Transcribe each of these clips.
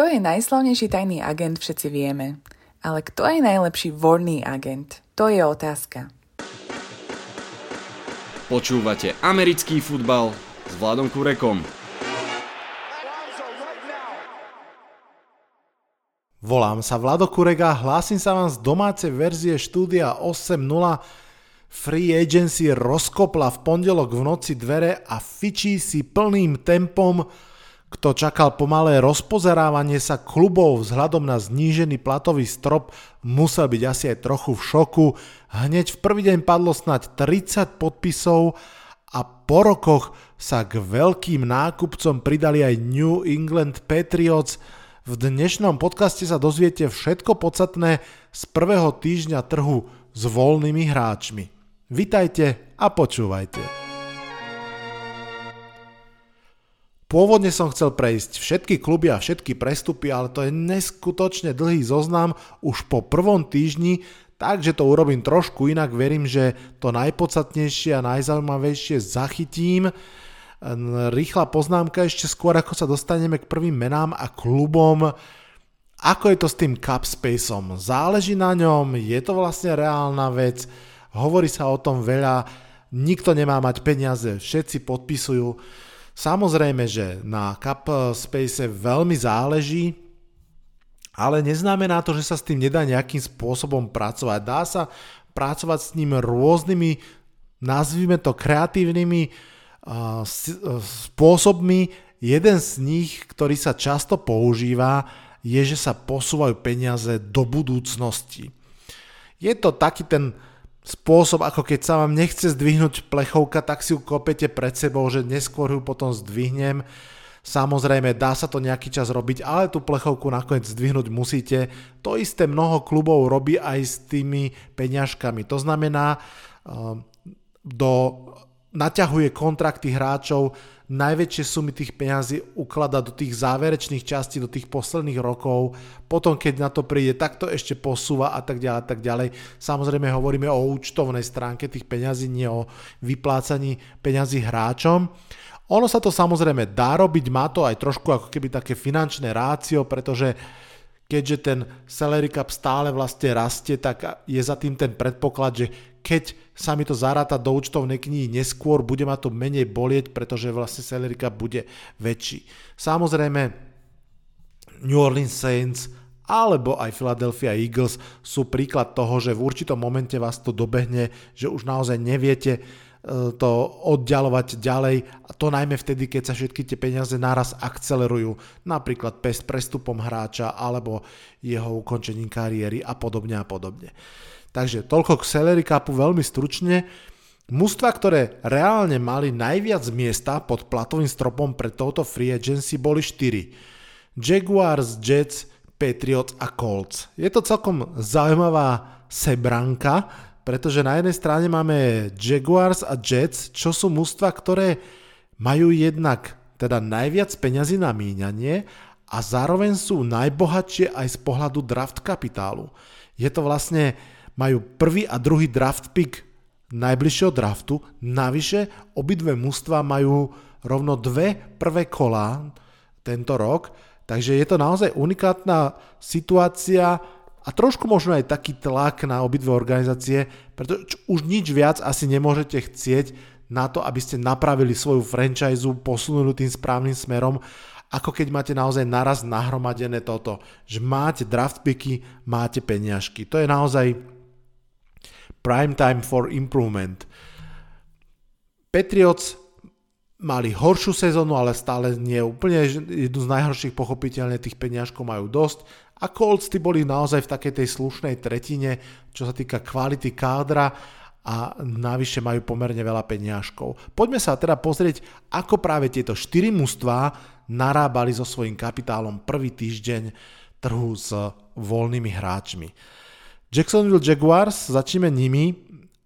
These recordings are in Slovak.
Kto je najslavnejší tajný agent, všetci vieme. Ale kto je najlepší vorný agent? To je otázka. Počúvate americký futbal s Vladom Kurekom. Volám sa Vlado Kurega, hlásim sa vám z domácej verzie štúdia 8.0. Free Agency rozkopla v pondelok v noci dvere a fičí si plným tempom kto čakal pomalé rozpozerávanie sa klubov vzhľadom na znížený platový strop, musel byť asi aj trochu v šoku. Hneď v prvý deň padlo snať 30 podpisov a po rokoch sa k veľkým nákupcom pridali aj New England Patriots. V dnešnom podcaste sa dozviete všetko podstatné z prvého týždňa trhu s voľnými hráčmi. Vitajte a počúvajte. Pôvodne som chcel prejsť všetky kluby a všetky prestupy, ale to je neskutočne dlhý zoznam už po prvom týždni, takže to urobím trošku inak. Verím, že to najpodstatnejšie a najzaujímavejšie zachytím. Rýchla poznámka ešte skôr, ako sa dostaneme k prvým menám a klubom. Ako je to s tým cap spaceom? Záleží na ňom, je to vlastne reálna vec, hovorí sa o tom veľa, nikto nemá mať peniaze, všetci podpisujú. Samozrejme, že na Cup Space veľmi záleží, ale neznamená to, že sa s tým nedá nejakým spôsobom pracovať. Dá sa pracovať s ním rôznymi, nazvime to kreatívnymi uh, spôsobmi. Jeden z nich, ktorý sa často používa, je, že sa posúvajú peniaze do budúcnosti. Je to taký ten spôsob, ako keď sa vám nechce zdvihnúť plechovka, tak si ju kopete pred sebou, že neskôr ju potom zdvihnem. Samozrejme, dá sa to nejaký čas robiť, ale tú plechovku nakoniec zdvihnúť musíte. To isté mnoho klubov robí aj s tými peňažkami. To znamená, ehm, do, naťahuje kontrakty hráčov najväčšie sumy tých peňazí ukladá do tých záverečných častí, do tých posledných rokov, potom keď na to príde, tak to ešte posúva a tak ďalej tak ďalej. Samozrejme hovoríme o účtovnej stránke tých peňazí, nie o vyplácaní peňazí hráčom. Ono sa to samozrejme dá robiť, má to aj trošku ako keby také finančné rácio, pretože keďže ten salary cap stále vlastne rastie, tak je za tým ten predpoklad, že keď sa mi to zaráta do účtovnej knihy neskôr, bude ma to menej bolieť, pretože vlastne salary cap bude väčší. Samozrejme, New Orleans Saints alebo aj Philadelphia Eagles sú príklad toho, že v určitom momente vás to dobehne, že už naozaj neviete to oddialovať ďalej a to najmä vtedy, keď sa všetky tie peniaze naraz akcelerujú, napríklad pest prestupom hráča alebo jeho ukončením kariéry a podobne a podobne. Takže toľko k Celery Cupu veľmi stručne. Mústva, ktoré reálne mali najviac miesta pod platovým stropom pre touto free agency boli 4. Jaguars, Jets, Patriots a Colts. Je to celkom zaujímavá sebranka, pretože na jednej strane máme Jaguars a Jets, čo sú mústva, ktoré majú jednak teda najviac peňazí na míňanie a zároveň sú najbohatšie aj z pohľadu draft kapitálu. Je to vlastne majú prvý a druhý draft pick najbližšieho draftu. Navyše obidve mužstva majú rovno dve prvé kolá tento rok, takže je to naozaj unikátna situácia a trošku možno aj taký tlak na obidve organizácie, pretože už nič viac asi nemôžete chcieť na to, aby ste napravili svoju franchise, posunuli tým správnym smerom, ako keď máte naozaj naraz nahromadené toto, že máte draft picky, máte peniažky. To je naozaj Prime time for improvement. Patriots mali horšiu sezónu, ale stále nie úplne jednu z najhorších pochopiteľne, tých peňažkov majú dosť. A Colts ty boli naozaj v takej tej slušnej tretine, čo sa týka kvality kádra a navyše majú pomerne veľa peňažkov. Poďme sa teda pozrieť, ako práve tieto 4 mužstvá narábali so svojím kapitálom prvý týždeň trhu s voľnými hráčmi. Jacksonville Jaguars, začneme nimi,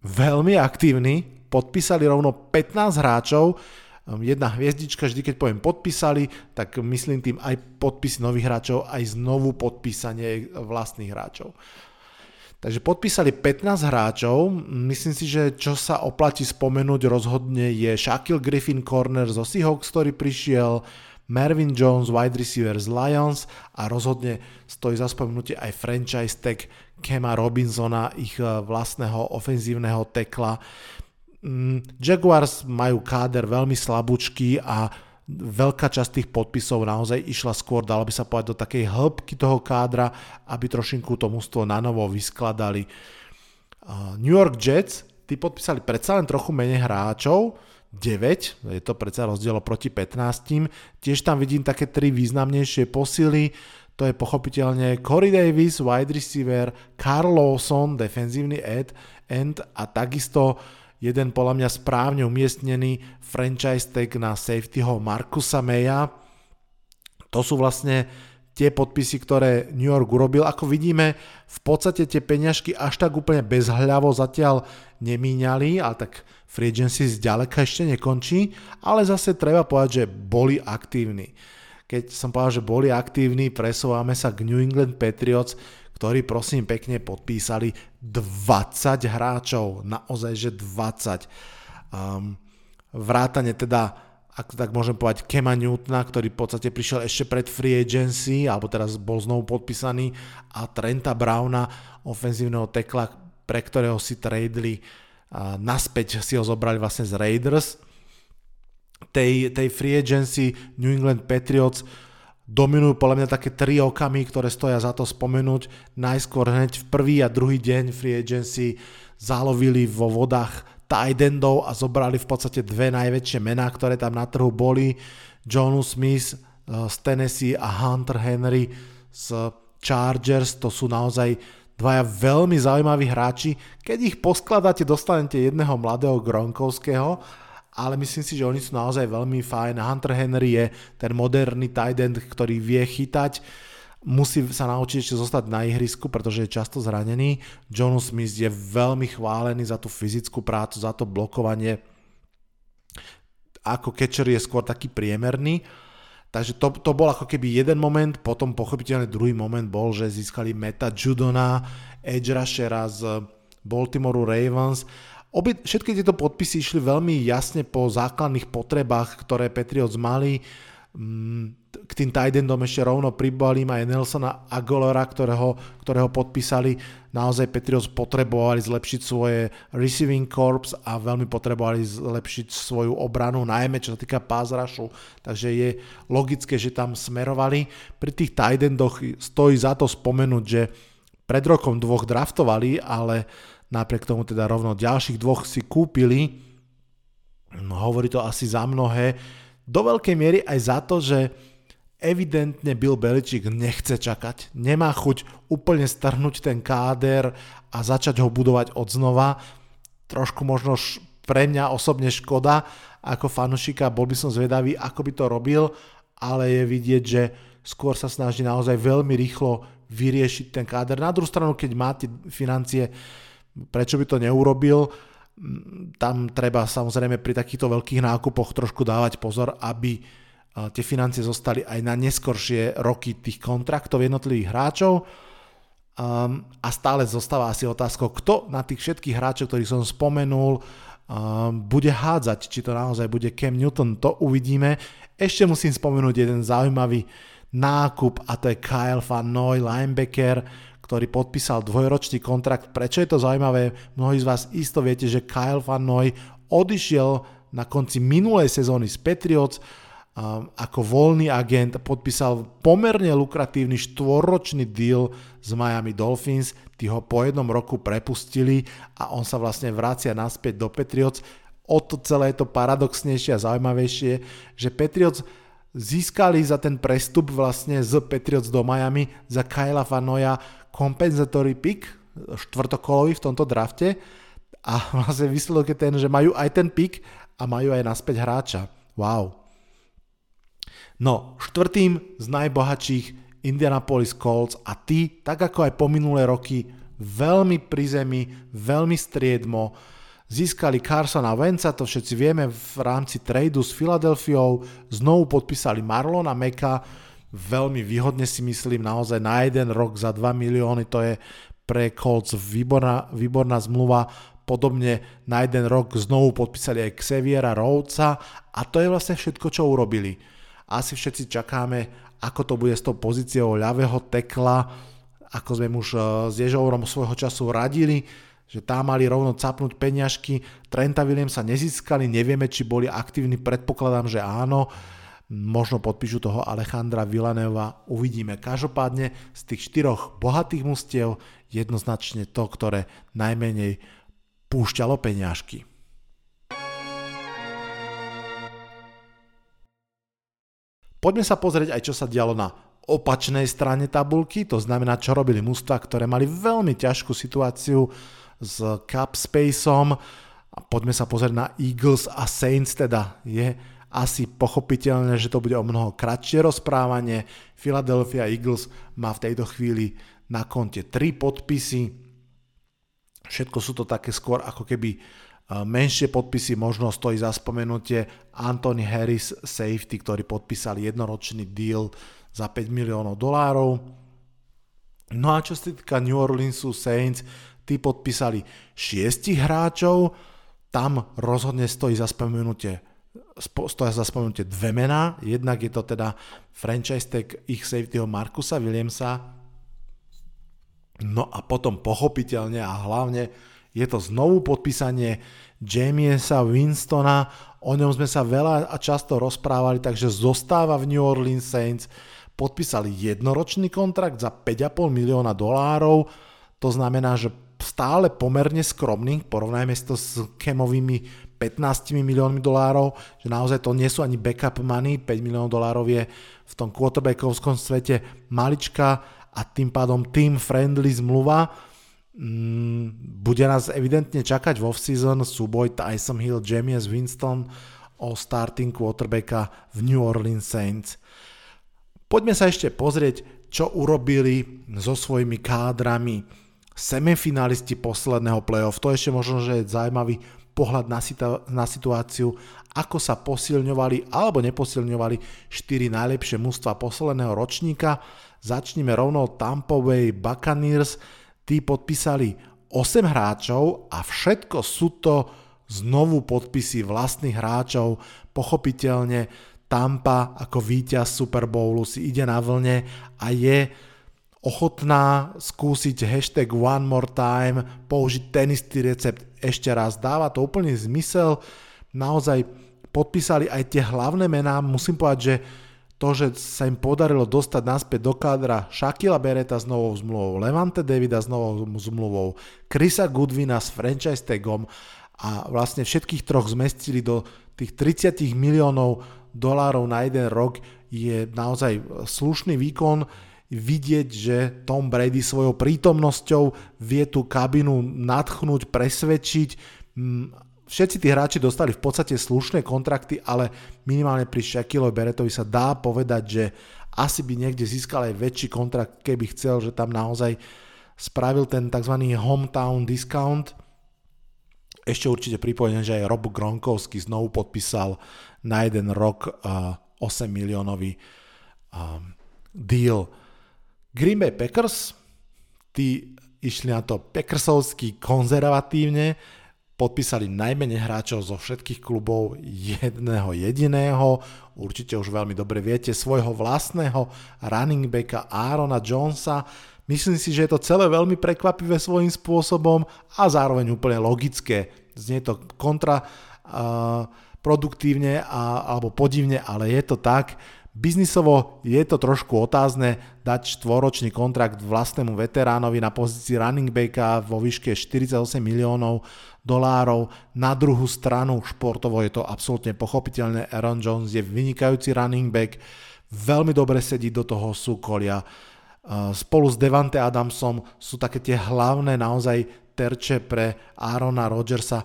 veľmi aktívni, podpísali rovno 15 hráčov, jedna hviezdička, vždy keď poviem podpísali, tak myslím tým aj podpisy nových hráčov, aj znovu podpísanie vlastných hráčov. Takže podpísali 15 hráčov, myslím si, že čo sa oplatí spomenúť rozhodne je Shaquille Griffin Corner zo Seahawks, ktorý prišiel, Marvin Jones, wide receiver z Lions a rozhodne stojí za spomenutie aj franchise tag Kema Robinsona, ich e, vlastného ofenzívneho tekla. Mm, Jaguars majú káder veľmi slabúčky a veľká časť tých podpisov naozaj išla skôr, dalo by sa povedať, do takej hĺbky toho kádra, aby trošinku to mústvo na novo vyskladali. New York Jets, tí podpísali predsa len trochu menej hráčov, 9, je to predsa rozdiel proti 15. Tiež tam vidím také tri významnejšie posily, to je pochopiteľne Corey Davis, wide receiver, Carl Lawson, defenzívny end, end a takisto jeden podľa mňa správne umiestnený franchise tag na safetyho Markusa Maya. To sú vlastne tie podpisy, ktoré New York urobil. Ako vidíme, v podstate tie peňažky až tak úplne bezhľavo zatiaľ nemíňali, ale tak free agency zďaleka ešte nekončí, ale zase treba povedať, že boli aktívni. Keď som povedal, že boli aktívni, presúvame sa k New England Patriots, ktorí prosím pekne podpísali 20 hráčov, naozaj že 20. Um, vrátane teda ak tak môžem povedať, Kema Newtona, ktorý v podstate prišiel ešte pred free agency, alebo teraz bol znovu podpísaný, a Trenta Browna, ofenzívneho tekla, pre ktorého si tradeli a naspäť si ho zobrali vlastne z Raiders. Tej, tej free agency New England Patriots dominujú podľa mňa také tri okamy, ktoré stoja za to spomenúť. Najskôr hneď v prvý a druhý deň free agency zalovili vo vodách tight endov a zobrali v podstate dve najväčšie mená, ktoré tam na trhu boli. Jonu Smith eh, z Tennessee a Hunter Henry z Chargers, to sú naozaj dvaja veľmi zaujímaví hráči. Keď ich poskladáte, dostanete jedného mladého Gronkovského, ale myslím si, že oni sú naozaj veľmi fajn. Hunter Henry je ten moderný tight end, ktorý vie chytať musí sa naučiť ešte zostať na ihrisku, pretože je často zranený. John Smith je veľmi chválený za tú fyzickú prácu, za to blokovanie. Ako catcher je skôr taký priemerný. Takže to, to bol ako keby jeden moment, potom pochopiteľne druhý moment bol, že získali Meta Judona, edge rushera z Baltimore Ravens. Obi, všetky tieto podpisy išli veľmi jasne po základných potrebách, ktoré Patriots mali. Mm, k tým tight ešte rovno pribalím aj Nelsona Agolera, ktorého, ktorého podpísali. Naozaj Patriots potrebovali zlepšiť svoje receiving corps a veľmi potrebovali zlepšiť svoju obranu, najmä čo sa týka pass takže je logické, že tam smerovali. Pri tých tight endoch stojí za to spomenúť, že pred rokom dvoch draftovali, ale napriek tomu teda rovno ďalších dvoch si kúpili. No, hovorí to asi za mnohé do veľkej miery aj za to, že evidentne Bill Belichick nechce čakať, nemá chuť úplne strhnúť ten káder a začať ho budovať od znova. Trošku možno pre mňa osobne škoda ako fanušika, bol by som zvedavý, ako by to robil, ale je vidieť, že skôr sa snaží naozaj veľmi rýchlo vyriešiť ten káder. Na druhú stranu, keď máte financie, prečo by to neurobil? tam treba samozrejme pri takýchto veľkých nákupoch trošku dávať pozor, aby tie financie zostali aj na neskoršie roky tých kontraktov jednotlivých hráčov. Um, a stále zostáva asi otázka, kto na tých všetkých hráčov, ktorých som spomenul, um, bude hádzať, či to naozaj bude Cam Newton, to uvidíme. Ešte musím spomenúť jeden zaujímavý nákup a to je Kyle Van Noy, linebacker, ktorý podpísal dvojročný kontrakt. Prečo je to zaujímavé? Mnohí z vás isto viete, že Kyle Van Noy odišiel na konci minulej sezóny z Patriots um, ako voľný agent, podpísal pomerne lukratívny štvorročný deal s Miami Dolphins, tí ho po jednom roku prepustili a on sa vlastne vracia naspäť do Patriots. O to celé je to paradoxnejšie a zaujímavejšie, že Patriots získali za ten prestup vlastne z Patriots do Miami za Kyla Vanoja kompenzatory pick, štvrtokolový v tomto drafte a vlastne výsledok je ten, že majú aj ten pick a majú aj naspäť hráča. Wow. No, štvrtým z najbohatších Indianapolis Colts a tí, tak ako aj po minulé roky, veľmi pri zemi, veľmi striedmo, Získali Carsona Venca, to všetci vieme, v rámci tradu s Filadelfiou. Znovu podpísali Marlona Meka, veľmi výhodne si myslím, naozaj na jeden rok za 2 milióny, to je pre Colts výborná, výborná zmluva. Podobne na jeden rok znovu podpísali aj Xaviera Rhodes a to je vlastne všetko, čo urobili. Asi všetci čakáme, ako to bude s tou pozíciou ľavého tekla, ako sme už e, s Ježourom svojho času radili, že tam mali rovno capnúť peňažky. Trenta sa nezískali, nevieme, či boli aktívni, predpokladám, že áno. Možno podpíšu toho Alejandra Villaneva, uvidíme. Každopádne z tých štyroch bohatých mustiev jednoznačne to, ktoré najmenej púšťalo peňažky. Poďme sa pozrieť aj, čo sa dialo na opačnej strane tabulky, to znamená, čo robili mužstva, ktoré mali veľmi ťažkú situáciu s Cup Spaceom. A poďme sa pozrieť na Eagles a Saints, teda je asi pochopiteľné, že to bude o mnoho kratšie rozprávanie. Philadelphia Eagles má v tejto chvíli na konte 3 podpisy. Všetko sú to také skôr ako keby menšie podpisy možno stojí za spomenutie Anthony Harris Safety, ktorý podpísali jednoročný deal za 5 miliónov dolárov. No a čo sa týka New Orleansu Saints, tí podpísali 6 hráčov, tam rozhodne stojí za spomenutie stoja za spomenutie dve mená. Jednak je to teda franchise tag ich safetyho Markusa Williamsa. No a potom pochopiteľne a hlavne je to znovu podpísanie Jamiesa Winstona, o ňom sme sa veľa a často rozprávali, takže zostáva v New Orleans Saints. Podpísali jednoročný kontrakt za 5,5 milióna dolárov, to znamená, že stále pomerne skromný, porovnajme si to s kemovými 15 miliónmi dolárov, že naozaj to nie sú ani backup money, 5 miliónov dolárov je v tom quarterbackovskom svete malička a tým pádom team friendly zmluva Mm, bude nás evidentne čakať v off-season súboj Tyson Hill, James Winston o starting quarterbacka v New Orleans Saints. Poďme sa ešte pozrieť, čo urobili so svojimi kádrami semifinalisti posledného playoff. To ešte možno, že je zaujímavý pohľad na, situ- na situáciu, ako sa posilňovali alebo neposilňovali štyri najlepšie mužstva posledného ročníka. Začneme rovno Tampa Bay Buccaneers, tí podpísali 8 hráčov a všetko sú to znovu podpisy vlastných hráčov. Pochopiteľne Tampa ako víťaz Super Bowlu si ide na vlne a je ochotná skúsiť hashtag one more time, použiť ten istý recept ešte raz. Dáva to úplný zmysel. Naozaj podpísali aj tie hlavné mená. Musím povedať, že to, že sa im podarilo dostať naspäť do kádra Shakila Bereta s novou zmluvou, Levante Davida s novou zmluvou, Chrisa Goodwina s franchise tagom a vlastne všetkých troch zmestili do tých 30 miliónov dolárov na jeden rok je naozaj slušný výkon vidieť, že Tom Brady svojou prítomnosťou vie tú kabinu nadchnúť, presvedčiť všetci tí hráči dostali v podstate slušné kontrakty, ale minimálne pri Shaquilovi Beretovi sa dá povedať, že asi by niekde získal aj väčší kontrakt, keby chcel, že tam naozaj spravil ten tzv. hometown discount. Ešte určite pripojené, že aj Rob Gronkowski znovu podpísal na jeden rok uh, 8 miliónový deal. Green Bay Packers, tí išli na to Packersovsky konzervatívne, podpísali najmenej hráčov zo všetkých klubov jedného jediného, určite už veľmi dobre viete, svojho vlastného running backa Aarona Jonesa. Myslím si, že je to celé veľmi prekvapivé svojím spôsobom a zároveň úplne logické. Znie to kontra uh, produktívne a, alebo podivne, ale je to tak. Biznisovo je to trošku otázne dať štvoročný kontrakt vlastnému veteránovi na pozícii running backa vo výške 48 miliónov dolárov. Na druhú stranu športovo je to absolútne pochopiteľné. Aaron Jones je vynikajúci running back, veľmi dobre sedí do toho súkolia. Spolu s Devante Adamsom sú také tie hlavné naozaj terče pre Aarona Rodgersa.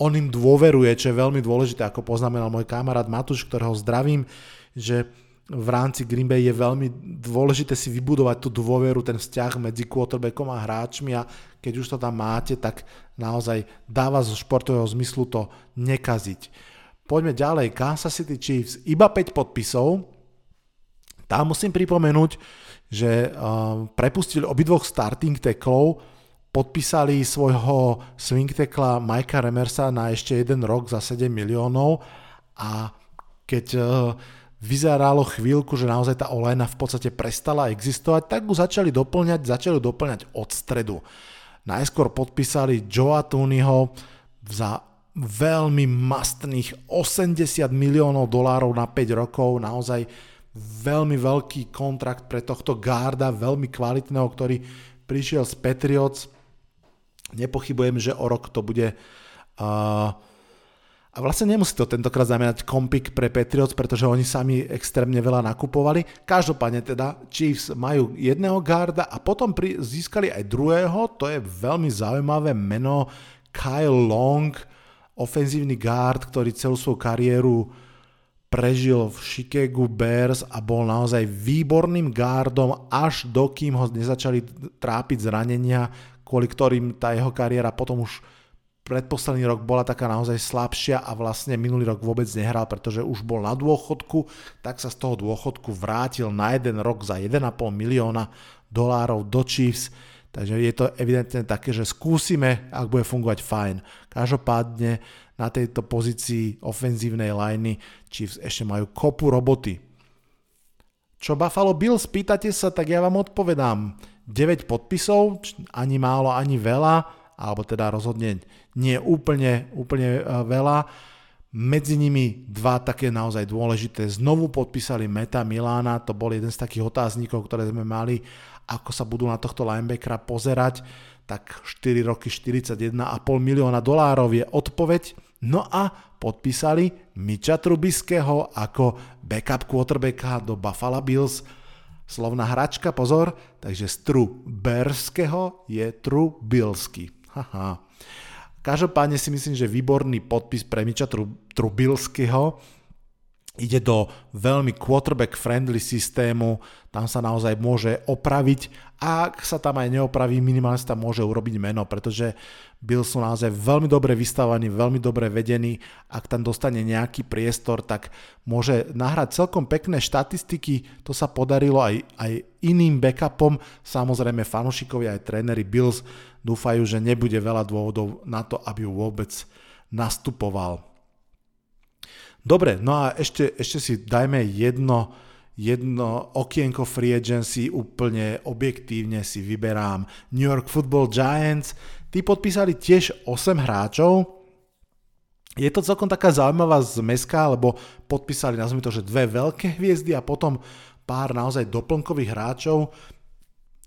On im dôveruje, čo je veľmi dôležité, ako poznamenal môj kamarát Matúš, ktorého zdravím že v rámci Green Bay je veľmi dôležité si vybudovať tú dôveru, ten vzťah medzi quarterbackom a hráčmi a keď už to tam máte, tak naozaj dáva zo športového zmyslu to nekaziť. Poďme ďalej, Kansas City Chiefs, iba 5 podpisov. Tam musím pripomenúť, že uh, prepustili obidvoch starting tacklov, podpísali svojho swing tackla Mikea Remersa na ešte jeden rok za 7 miliónov a keď uh, vyzeralo chvíľku, že naozaj tá olejna v podstate prestala existovať, tak ju začali doplňať, začali doplňať od stredu. Najskôr podpísali Joa Tooneyho za veľmi mastných 80 miliónov dolárov na 5 rokov, naozaj veľmi veľký kontrakt pre tohto garda, veľmi kvalitného, ktorý prišiel z Patriots. Nepochybujem, že o rok to bude uh, a vlastne nemusí to tentokrát znamenať kompik pre Patriots, pretože oni sami extrémne veľa nakupovali. Každopádne teda Chiefs majú jedného garda a potom pri, získali aj druhého, to je veľmi zaujímavé meno Kyle Long, ofenzívny guard, ktorý celú svoju kariéru prežil v Chicago Bears a bol naozaj výborným guardom až dokým ho nezačali trápiť zranenia, kvôli ktorým tá jeho kariéra potom už predposledný rok bola taká naozaj slabšia a vlastne minulý rok vôbec nehral, pretože už bol na dôchodku, tak sa z toho dôchodku vrátil na jeden rok za 1,5 milióna dolárov do Chiefs, takže je to evidentne také, že skúsime, ak bude fungovať fajn. Každopádne na tejto pozícii ofenzívnej liney Chiefs ešte majú kopu roboty. Čo Buffalo Bills, pýtate sa, tak ja vám odpovedám. 9 podpisov, ani málo, ani veľa alebo teda rozhodne nie úplne, úplne e, veľa. Medzi nimi dva také naozaj dôležité. Znovu podpísali Meta Milána, to bol jeden z takých otáznikov, ktoré sme mali, ako sa budú na tohto linebackera pozerať. Tak 4 roky 41,5 milióna dolárov je odpoveď. No a podpísali Miča Trubiského ako backup quarterbacka do Buffalo Bills. Slovná hračka, pozor, takže z Truberského je Trubilsky. Haha. Každopádne si myslím, že výborný podpis pre Miča Trubilského. Ide do veľmi quarterback-friendly systému, tam sa naozaj môže opraviť. A ak sa tam aj neopraví, minimálne sa tam môže urobiť meno, pretože Bills sú naozaj veľmi dobre vystavaní, veľmi dobre vedení, ak tam dostane nejaký priestor, tak môže nahrať celkom pekné štatistiky, to sa podarilo aj, aj iným backupom, samozrejme fanúšikovia aj tréneri Bills dúfajú, že nebude veľa dôvodov na to, aby ju vôbec nastupoval. Dobre, no a ešte, ešte si dajme jedno, jedno okienko free agency, úplne objektívne si vyberám New York Football Giants. Tí podpísali tiež 8 hráčov, je to celkom taká zaujímavá zmeska, lebo podpísali, nazvime to, že dve veľké hviezdy a potom pár naozaj doplnkových hráčov.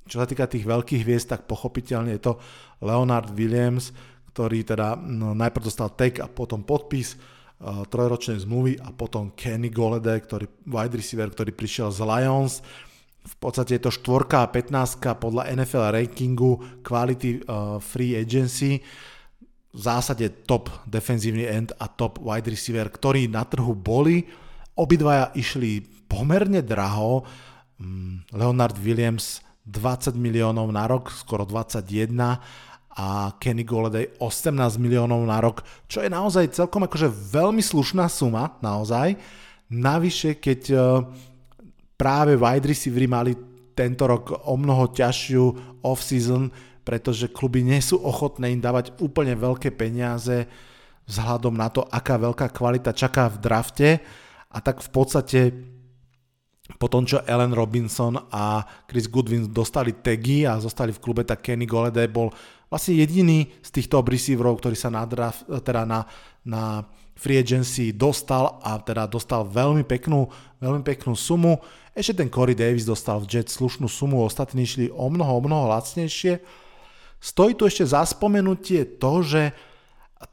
Čo sa týka tých veľkých hviezd, tak pochopiteľne je to Leonard Williams, ktorý teda no, najprv dostal tag a potom podpis trojročnej zmluvy a potom Kenny Golede, ktorý, wide receiver, ktorý prišiel z Lions. V podstate je to štvorka a 15 podľa NFL rankingu Quality uh, Free Agency. V zásade top defenzívny end a top wide receiver, ktorí na trhu boli. Obidvaja išli pomerne draho. Mm, Leonard Williams 20 miliónov na rok, skoro 21 a Kenny Golladay 18 miliónov na rok, čo je naozaj celkom akože veľmi slušná suma, naozaj. Navyše, keď e, práve wide receivery mali tento rok o mnoho ťažšiu off-season, pretože kluby nie sú ochotné im dávať úplne veľké peniaze vzhľadom na to, aká veľká kvalita čaká v drafte a tak v podstate po tom, čo Ellen Robinson a Chris Goodwin dostali tagy a zostali v klube, tak Kenny Golladay bol vlastne jediný z týchto receiverov, ktorý sa na, draft, teda na, na free agency dostal a teda dostal veľmi peknú, veľmi peknú sumu. Ešte ten Corey Davis dostal v Jet slušnú sumu, ostatní išli o mnoho, o mnoho lacnejšie. Stojí tu ešte za spomenutie to, že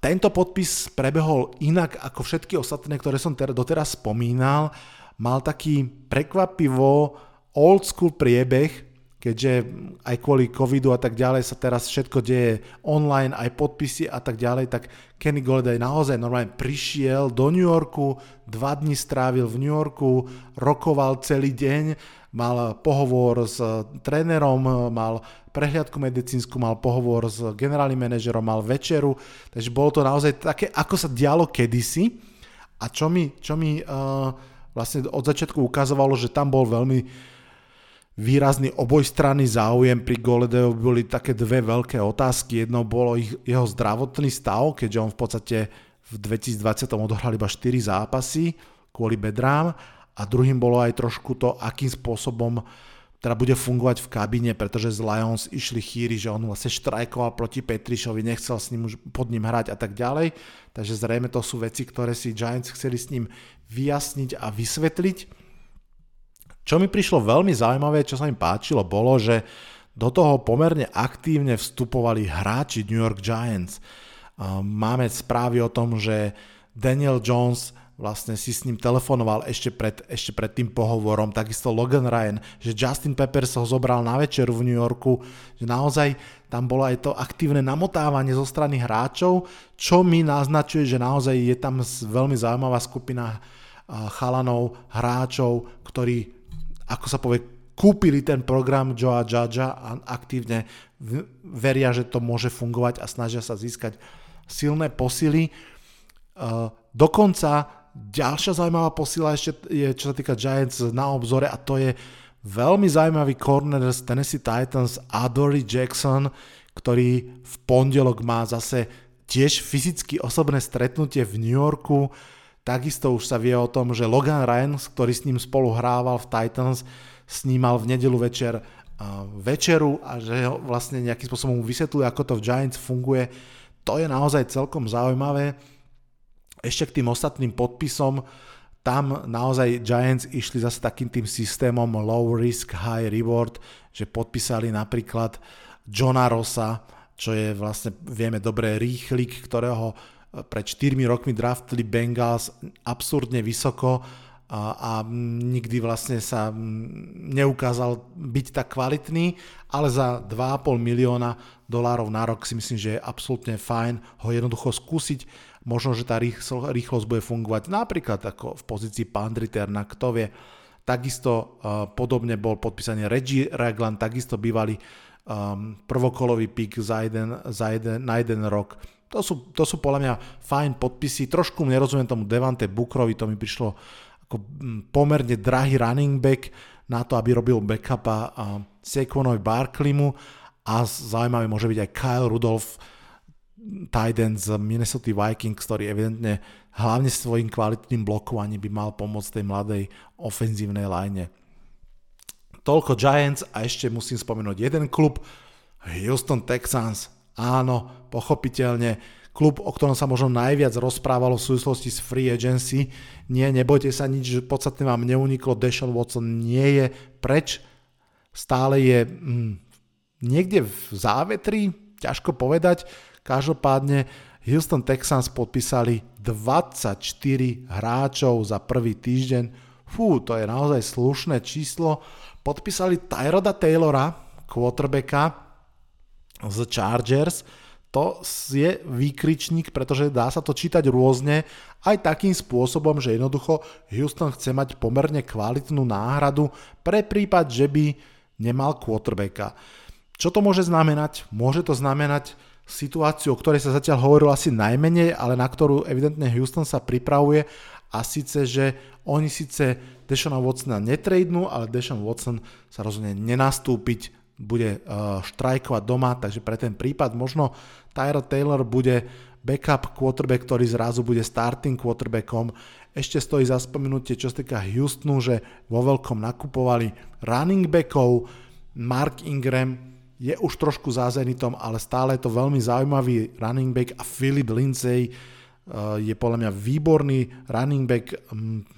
tento podpis prebehol inak ako všetky ostatné, ktoré som doteraz spomínal mal taký prekvapivo old school priebeh, keďže aj kvôli covidu a tak ďalej sa teraz všetko deje online, aj podpisy a tak ďalej, tak Kenny Golladay naozaj normálne prišiel do New Yorku, dva dní strávil v New Yorku, rokoval celý deň, mal pohovor s trénerom, mal prehliadku medicínsku, mal pohovor s generálnym manažerom, mal večeru, takže bolo to naozaj také, ako sa dialo kedysi. A čo mi, čo mi uh, vlastne od začiatku ukazovalo, že tam bol veľmi výrazný obojstranný záujem. Pri Goledeo boli také dve veľké otázky. Jedno bolo ich, jeho zdravotný stav, keďže on v podstate v 2020 odohral iba 4 zápasy kvôli bedrám. A druhým bolo aj trošku to, akým spôsobom teda bude fungovať v kabíne, pretože z Lions išli chýry, že on vlastne štrajkoval proti Petrišovi, nechcel s ním už pod ním hrať a tak ďalej. Takže zrejme to sú veci, ktoré si Giants chceli s ním vyjasniť a vysvetliť. Čo mi prišlo veľmi zaujímavé, čo sa mi páčilo, bolo, že do toho pomerne aktívne vstupovali hráči New York Giants. Máme správy o tom, že Daniel Jones vlastne si s ním telefonoval ešte pred, ešte pred tým pohovorom, takisto Logan Ryan, že Justin Peppers ho zobral na večeru v New Yorku, že naozaj tam bolo aj to aktívne namotávanie zo strany hráčov, čo mi naznačuje, že naozaj je tam veľmi zaujímavá skupina chalanov, hráčov, ktorí, ako sa povie, kúpili ten program Joa Judgea a aktívne veria, že to môže fungovať a snažia sa získať silné posily. Dokonca Ďalšia zaujímavá posila ešte je, čo sa týka Giants na obzore a to je veľmi zaujímavý corner z Tennessee Titans Adory Jackson, ktorý v pondelok má zase tiež fyzicky osobné stretnutie v New Yorku. Takisto už sa vie o tom, že Logan Ryan, ktorý s ním spolu hrával v Titans, snímal v nedelu večer večeru a že ho vlastne nejakým spôsobom vysvetľuje, ako to v Giants funguje. To je naozaj celkom zaujímavé. Ešte k tým ostatným podpisom, tam naozaj Giants išli zase takým tým systémom low risk, high reward, že podpísali napríklad Johna Rossa, čo je vlastne, vieme dobre, rýchlik, ktorého pred 4 rokmi draftili Bengals absurdne vysoko a, a nikdy vlastne sa neukázal byť tak kvalitný, ale za 2,5 milióna dolárov na rok si myslím, že je absolútne fajn ho jednoducho skúsiť Možno, že tá rýchlosť bude fungovať napríklad ako v pozícii Pandriterna, kto vie. Takisto uh, podobne bol podpísaný Reggie Raglan, takisto bývalý um, prvokolový pík za jeden, za jeden, na jeden rok. To sú, to sú podľa mňa fajn podpisy. Trošku nerozumiem tomu Devante Bukrovi, to mi prišlo ako pomerne drahý running back na to, aby robil backupa uh, Saquonovi Barklimu a zaujímavý môže byť aj Kyle Rudolph, end z Minnesota Vikings, ktorý evidentne hlavne svojim kvalitným blokovaním by mal pomôcť tej mladej ofenzívnej line. Toľko Giants a ešte musím spomenúť jeden klub, Houston Texans. Áno, pochopiteľne, klub, o ktorom sa možno najviac rozprávalo v súvislosti s free agency. Nie, nebojte sa nič, podstatne vám neuniklo, Deshaun Watson nie je preč, stále je hm, niekde v závetri, ťažko povedať, Každopádne Houston Texans podpísali 24 hráčov za prvý týždeň. Fú, to je naozaj slušné číslo. Podpísali Tyroda Taylora, quarterbacka z Chargers. To je výkričník, pretože dá sa to čítať rôzne, aj takým spôsobom, že jednoducho Houston chce mať pomerne kvalitnú náhradu pre prípad, že by nemal quarterbacka. Čo to môže znamenať? Môže to znamenať situáciu, o ktorej sa zatiaľ hovorilo asi najmenej, ale na ktorú evidentne Houston sa pripravuje a síce, že oni síce Deshona Watsona netradenú, ale Deshaun Watson sa rozhodne nenastúpiť, bude uh, štrajkovať doma, takže pre ten prípad možno Tyler Taylor bude backup quarterback, ktorý zrazu bude starting quarterbackom. Ešte stojí za spomenutie, čo sa týka Houstonu, že vo veľkom nakupovali running backov, Mark Ingram je už trošku za Zenitom, ale stále je to veľmi zaujímavý running back a Philip Lindsay eh, je podľa mňa výborný running back. Mm,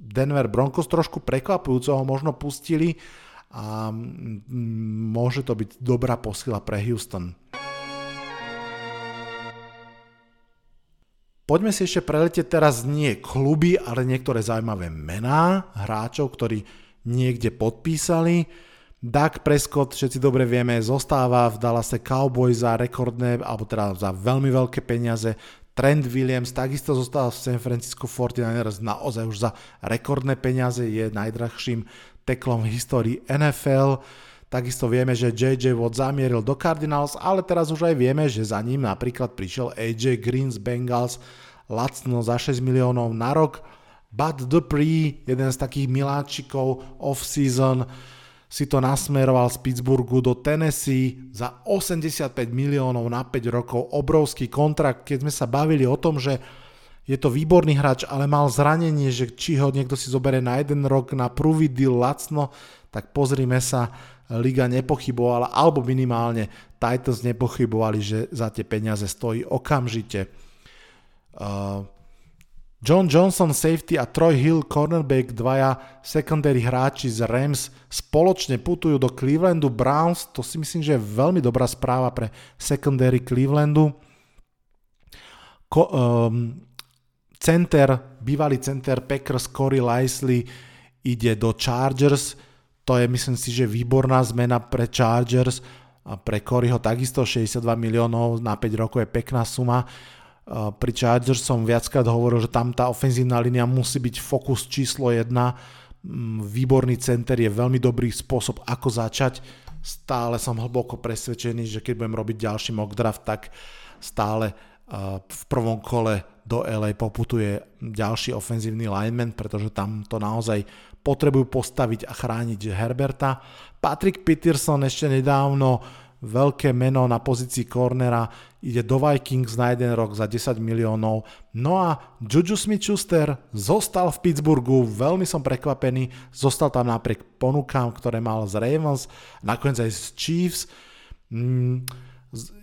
Denver Broncos trošku prekvapujúco ho možno pustili a mm, môže to byť dobrá posila pre Houston. Poďme si ešte preletieť teraz nie kluby, ale niektoré zaujímavé mená hráčov, ktorí niekde podpísali. Dak Prescott, všetci dobre vieme, zostáva v Dallase Cowboys za rekordné, alebo teda za veľmi veľké peniaze. Trent Williams takisto zostáva v San Francisco 49ers naozaj už za rekordné peniaze, je najdrahším teklom v histórii NFL. Takisto vieme, že JJ Watt zamieril do Cardinals, ale teraz už aj vieme, že za ním napríklad prišiel AJ Green z Bengals lacno za 6 miliónov na rok. Bud Dupree, jeden z takých miláčikov off-season, si to nasmeroval z Pittsburghu do Tennessee za 85 miliónov na 5 rokov, obrovský kontrakt, keď sme sa bavili o tom, že je to výborný hráč, ale mal zranenie, že či ho niekto si zoberie na jeden rok na prvý deal lacno, tak pozrime sa, liga nepochybovala, alebo minimálne Titans nepochybovali, že za tie peniaze stojí okamžite. Uh, John Johnson safety a Troy Hill cornerback, dvaja secondary hráči z Rams spoločne putujú do Clevelandu Browns, to si myslím, že je veľmi dobrá správa pre secondary Clevelandu. Ko, um, Center, bývalý center Packers Corey Lively ide do Chargers. To je myslím si, že výborná zmena pre Chargers. A pre Coreyho takisto 62 miliónov na 5 rokov je pekná suma. Pri Chargers som viackrát hovoril, že tam tá ofenzívna línia musí byť fokus číslo 1. Mm, výborný center je veľmi dobrý spôsob, ako začať. Stále som hlboko presvedčený, že keď budem robiť ďalší mock draft, tak stále v prvom kole do LA poputuje ďalší ofenzívny lineman, pretože tam to naozaj potrebujú postaviť a chrániť Herberta. Patrick Peterson ešte nedávno veľké meno na pozícii cornera, ide do Vikings na jeden rok za 10 miliónov. No a Juju Smith-Schuster zostal v Pittsburghu, veľmi som prekvapený, zostal tam napriek ponukám, ktoré mal z Ravens, nakoniec aj z Chiefs. Mm,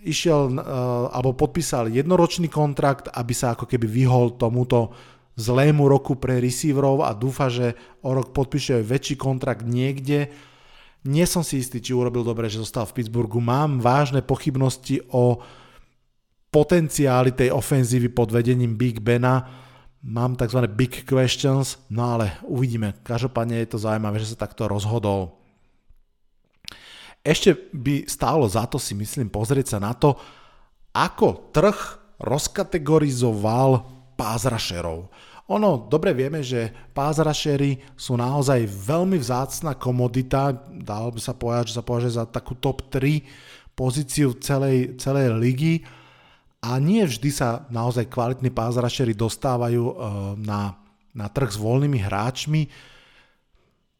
išiel uh, alebo podpísal jednoročný kontrakt, aby sa ako keby vyhol tomuto zlému roku pre receiverov a dúfa, že o rok podpíše väčší kontrakt niekde. Nie som si istý, či urobil dobre, že zostal v Pittsburghu. Mám vážne pochybnosti o potenciáli tej ofenzívy pod vedením Big Bena. Mám tzv. big questions, no ale uvidíme. Každopádne je to zaujímavé, že sa takto rozhodol. Ešte by stálo za to si myslím pozrieť sa na to, ako trh rozkategorizoval pázrašerov. Ono, dobre vieme, že pázrašery sú naozaj veľmi vzácna komodita, dalo by sa povedať, že sa považuje za takú top 3 pozíciu celej, celej ligy a nie vždy sa naozaj kvalitní pázrašery dostávajú e, na, na trh s voľnými hráčmi.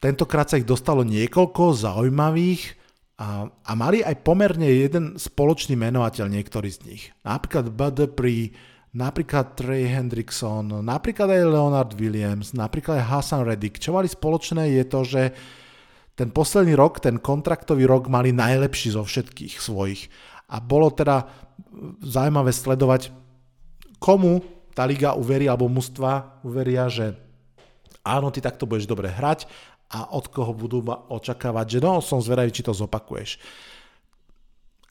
Tentokrát sa ich dostalo niekoľko zaujímavých, a, a mali aj pomerne jeden spoločný menovateľ niektorý z nich. Napríklad Bud Dupree, napríklad Trey Hendrickson, napríklad aj Leonard Williams, napríklad aj Hassan Reddick. Čo mali spoločné je to, že ten posledný rok, ten kontraktový rok mali najlepší zo všetkých svojich. A bolo teda zaujímavé sledovať, komu tá liga uverí, alebo mužstva uveria, že áno, ty takto budeš dobre hrať a od koho budú očakávať, že no, som zvedavý, či to zopakuješ.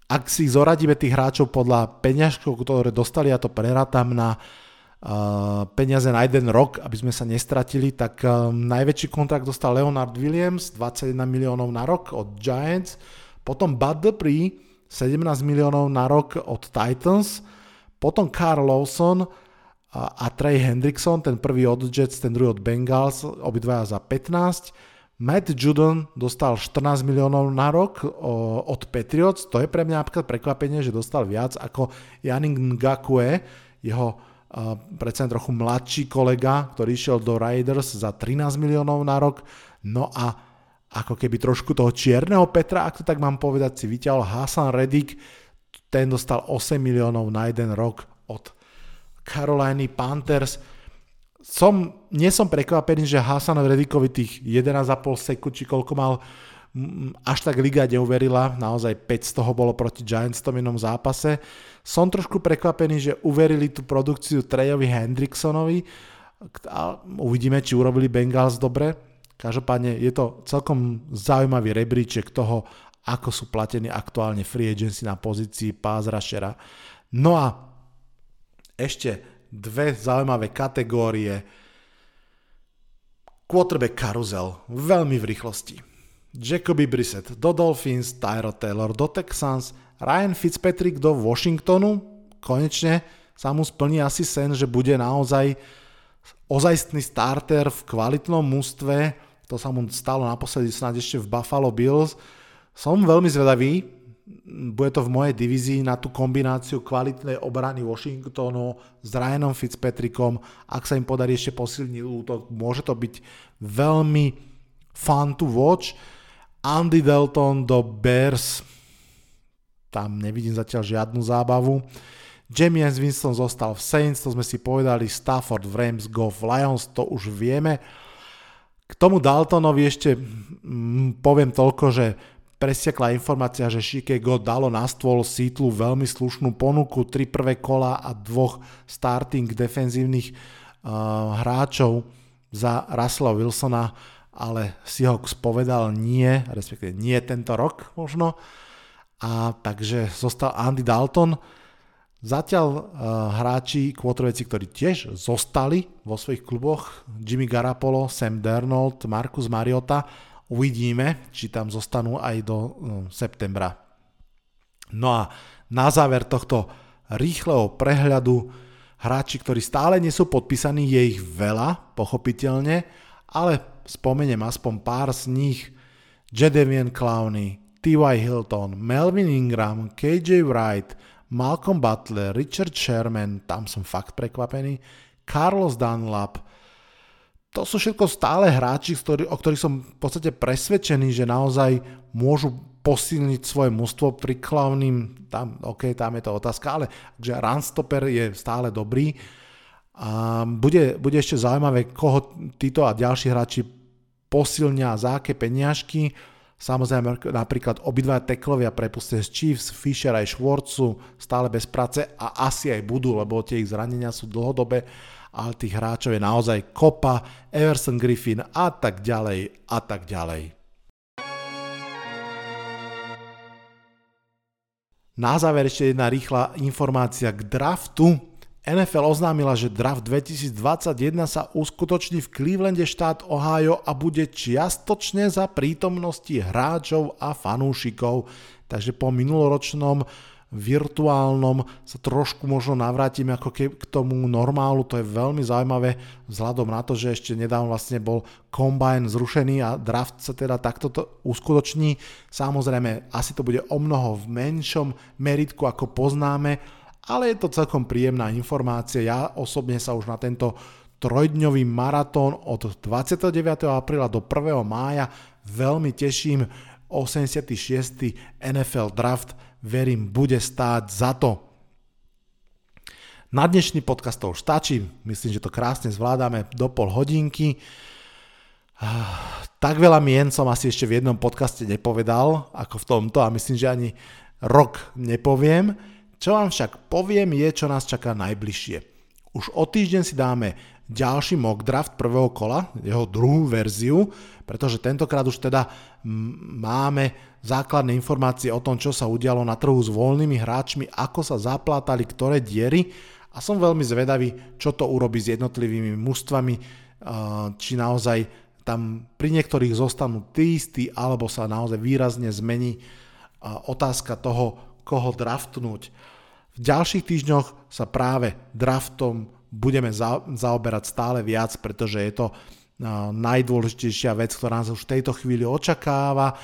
Ak si zoradíme tých hráčov podľa peňažkov, ktoré dostali, ja to prerátam na uh, peniaze na jeden rok, aby sme sa nestratili, tak um, najväčší kontrakt dostal Leonard Williams, 21 miliónov na rok od Giants, potom Bud Dupree, 17 miliónov na rok od Titans, potom Carl Lawson, a Trey Hendrickson, ten prvý od Jets, ten druhý od Bengals, obidvaja za 15. Matt Judon dostal 14 miliónov na rok od Patriots, to je pre mňa napríklad prekvapenie, že dostal viac ako Janik Ngakue, jeho predsa trochu mladší kolega, ktorý išiel do Raiders za 13 miliónov na rok. No a ako keby trošku toho čierneho Petra, ak to tak mám povedať, si vyťahol Hasan Reddick, ten dostal 8 miliónov na jeden rok od Caroliny Panthers. Som, nie som prekvapený, že Hasan Redikovi tých 11,5 sekúnd, či koľko mal, až tak liga neuverila, naozaj 5 z toho bolo proti Giants v tom inom zápase. Som trošku prekvapený, že uverili tú produkciu Trejovi Hendricksonovi uvidíme, či urobili Bengals dobre. Každopádne je to celkom zaujímavý rebríček toho, ako sú platení aktuálne free agency na pozícii pass rushera. No a ešte dve zaujímavé kategórie. Quarterback karuzel, veľmi v rýchlosti. Jacoby Brissett do Dolphins, Tyro Taylor do Texans, Ryan Fitzpatrick do Washingtonu. Konečne sa mu splní asi sen, že bude naozaj ozajstný starter v kvalitnom mústve. To sa mu stalo naposledy snáď ešte v Buffalo Bills. Som veľmi zvedavý, bude to v mojej divízii na tú kombináciu kvalitnej obrany Washingtonu s Ryanom Fitzpatrickom. Ak sa im podarí ešte posilniť útok, môže to byť veľmi fun to watch. Andy Dalton do Bears, tam nevidím zatiaľ žiadnu zábavu. James Winston zostal v Saints, to sme si povedali, Stafford v Rams, Goff Lions, to už vieme. K tomu Daltonovi ešte mm, poviem toľko, že presiekla informácia, že Chicago dalo na stôl Seattle veľmi slušnú ponuku, tri prvé kola a dvoch starting defenzívnych uh, hráčov za Russella Wilsona, ale Seahawks povedal nie, respektíve nie tento rok možno. A takže zostal Andy Dalton, Zatiaľ uh, hráči, kvotoveci, ktorí tiež zostali vo svojich kluboch, Jimmy Garapolo, Sam Darnold, Marcus Mariota, uvidíme, či tam zostanú aj do uh, septembra. No a na záver tohto rýchleho prehľadu hráči, ktorí stále nie sú podpísaní, je ich veľa, pochopiteľne, ale spomeniem aspoň pár z nich. Jadevian Clowney, T.Y. Hilton, Melvin Ingram, KJ Wright, Malcolm Butler, Richard Sherman, tam som fakt prekvapený, Carlos Dunlap, to sú všetko stále hráči, o ktorých som v podstate presvedčený, že naozaj môžu posilniť svoje mužstvo pri klavným, tam, OK, tam je to otázka, ale že Runstopper je stále dobrý. A bude, bude ešte zaujímavé, koho títo a ďalší hráči posilnia za aké peniažky. Samozrejme napríklad obidva teklovia prepustia z Chiefs, Fisher aj Schwartzu stále bez práce a asi aj budú, lebo tie ich zranenia sú dlhodobé, ale tých hráčov je naozaj Kopa, Everson Griffin a tak ďalej a tak ďalej. Na záver ešte jedna rýchla informácia k draftu. NFL oznámila, že draft 2021 sa uskutoční v Clevelande štát Ohio a bude čiastočne za prítomnosti hráčov a fanúšikov. Takže po minuloročnom virtuálnom sa trošku možno navrátime ako ke, k tomu normálu, to je veľmi zaujímavé vzhľadom na to, že ešte nedávno vlastne bol Combine zrušený a draft sa teda takto to uskutoční. Samozrejme, asi to bude o mnoho v menšom meritku ako poznáme, ale je to celkom príjemná informácia. Ja osobne sa už na tento trojdňový maratón od 29. apríla do 1. mája veľmi teším. 86. NFL Draft verím bude stáť za to. Na dnešný podcast to už stačí, myslím, že to krásne zvládame do pol hodinky. Tak veľa mien som asi ešte v jednom podcaste nepovedal, ako v tomto a myslím, že ani rok nepoviem. Čo vám však poviem je, čo nás čaká najbližšie. Už o týždeň si dáme ďalší mock draft prvého kola, jeho druhú verziu, pretože tentokrát už teda máme základné informácie o tom, čo sa udialo na trhu s voľnými hráčmi, ako sa zaplátali ktoré diery a som veľmi zvedavý, čo to urobí s jednotlivými mužstvami, či naozaj tam pri niektorých zostanú tí istí, alebo sa naozaj výrazne zmení otázka toho, koho draftnúť. V ďalších týždňoch sa práve draftom budeme za, zaoberať stále viac, pretože je to najdôležitejšia vec, ktorá nás už v tejto chvíli očakáva.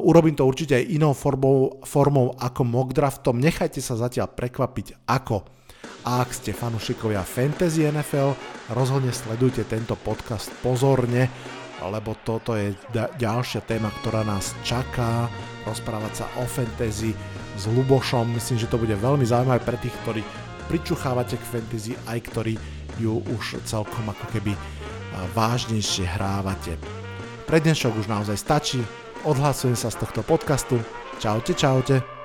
Urobím to určite aj inou formou, formou ako mock draftom. Nechajte sa zatiaľ prekvapiť ako. A ak ste fanúšikovia Fantasy NFL, rozhodne sledujte tento podcast pozorne, lebo toto je da- ďalšia téma, ktorá nás čaká, rozprávať sa o fantasy s Lubošom. Myslím, že to bude veľmi zaujímavé pre tých, ktorí pričuchávate k fantasy, aj ktorí ju už celkom ako keby vážnejšie hrávate. Pre dnešok už naozaj stačí, odhlasujem sa z tohto podcastu. Čaute, čaute.